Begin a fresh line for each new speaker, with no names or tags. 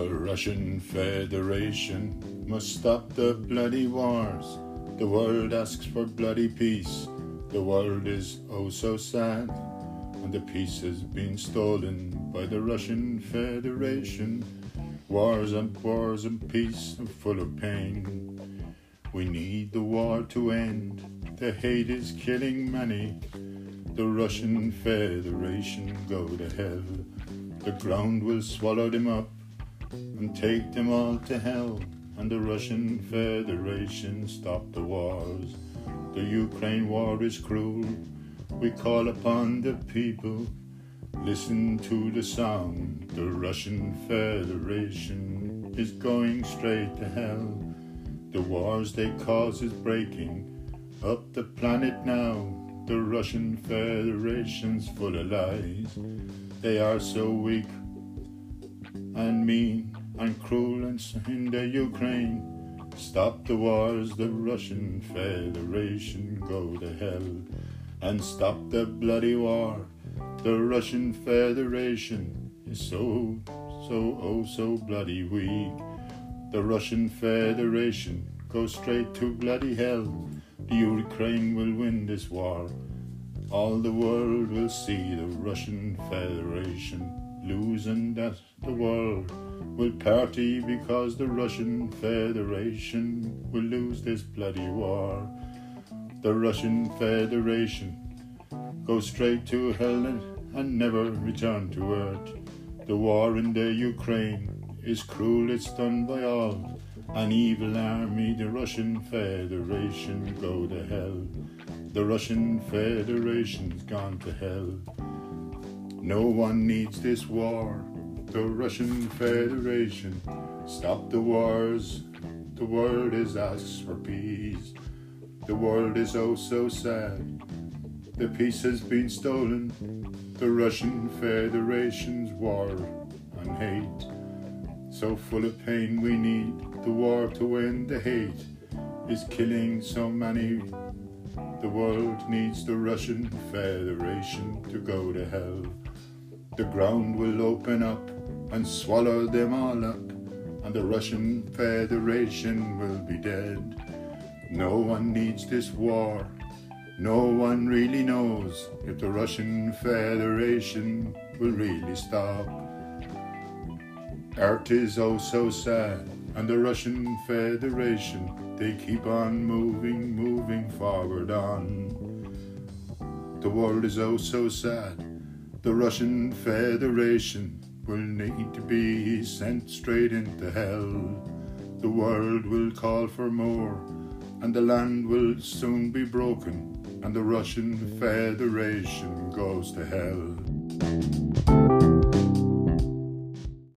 Russian Federation must stop the bloody wars. The world asks for bloody peace. The world is oh so sad, and the peace has been stolen by the Russian Federation. Wars and wars and peace are full of pain. We need the war to end. The hate is killing many. The Russian Federation go to hell. The ground will swallow them up and take them all to hell. And the Russian Federation stop the wars. The Ukraine war is cruel. We call upon the people. Listen to the song. The Russian Federation is going straight to hell. The wars they cause is breaking up the planet now. The Russian Federation's full of lies. They are so weak and mean and cruel and the Ukraine. Stop the wars, the Russian Federation go to hell. And stop the bloody war. The Russian Federation is so, so, oh, so bloody weak. The Russian Federation goes straight to bloody hell. The Ukraine will win this war. All the world will see the Russian Federation losing that the world will party because the Russian Federation will lose this bloody war. The Russian Federation go straight to hell and, and never return to earth. The war in the Ukraine is cruel, it's done by all. An evil army, the Russian Federation, go to hell. The Russian Federation's gone to hell. No one needs this war. The Russian Federation stop the wars. The world is asks for peace. The world is oh so sad. The peace has been stolen. The Russian Federation's war and hate. So full of pain we need the war to end the hate is killing so many. The world needs the Russian Federation to go to hell. The ground will open up and swallow them all up, and the Russian Federation will be dead. No one needs this war. No one really knows if the Russian Federation will really stop. Earth is oh so sad, and the Russian Federation, they keep on moving, moving forward on. The world is oh so sad, the Russian Federation will need to be sent straight into hell. The world will call for more, and the land will soon be broken, and the Russian Federation goes to hell.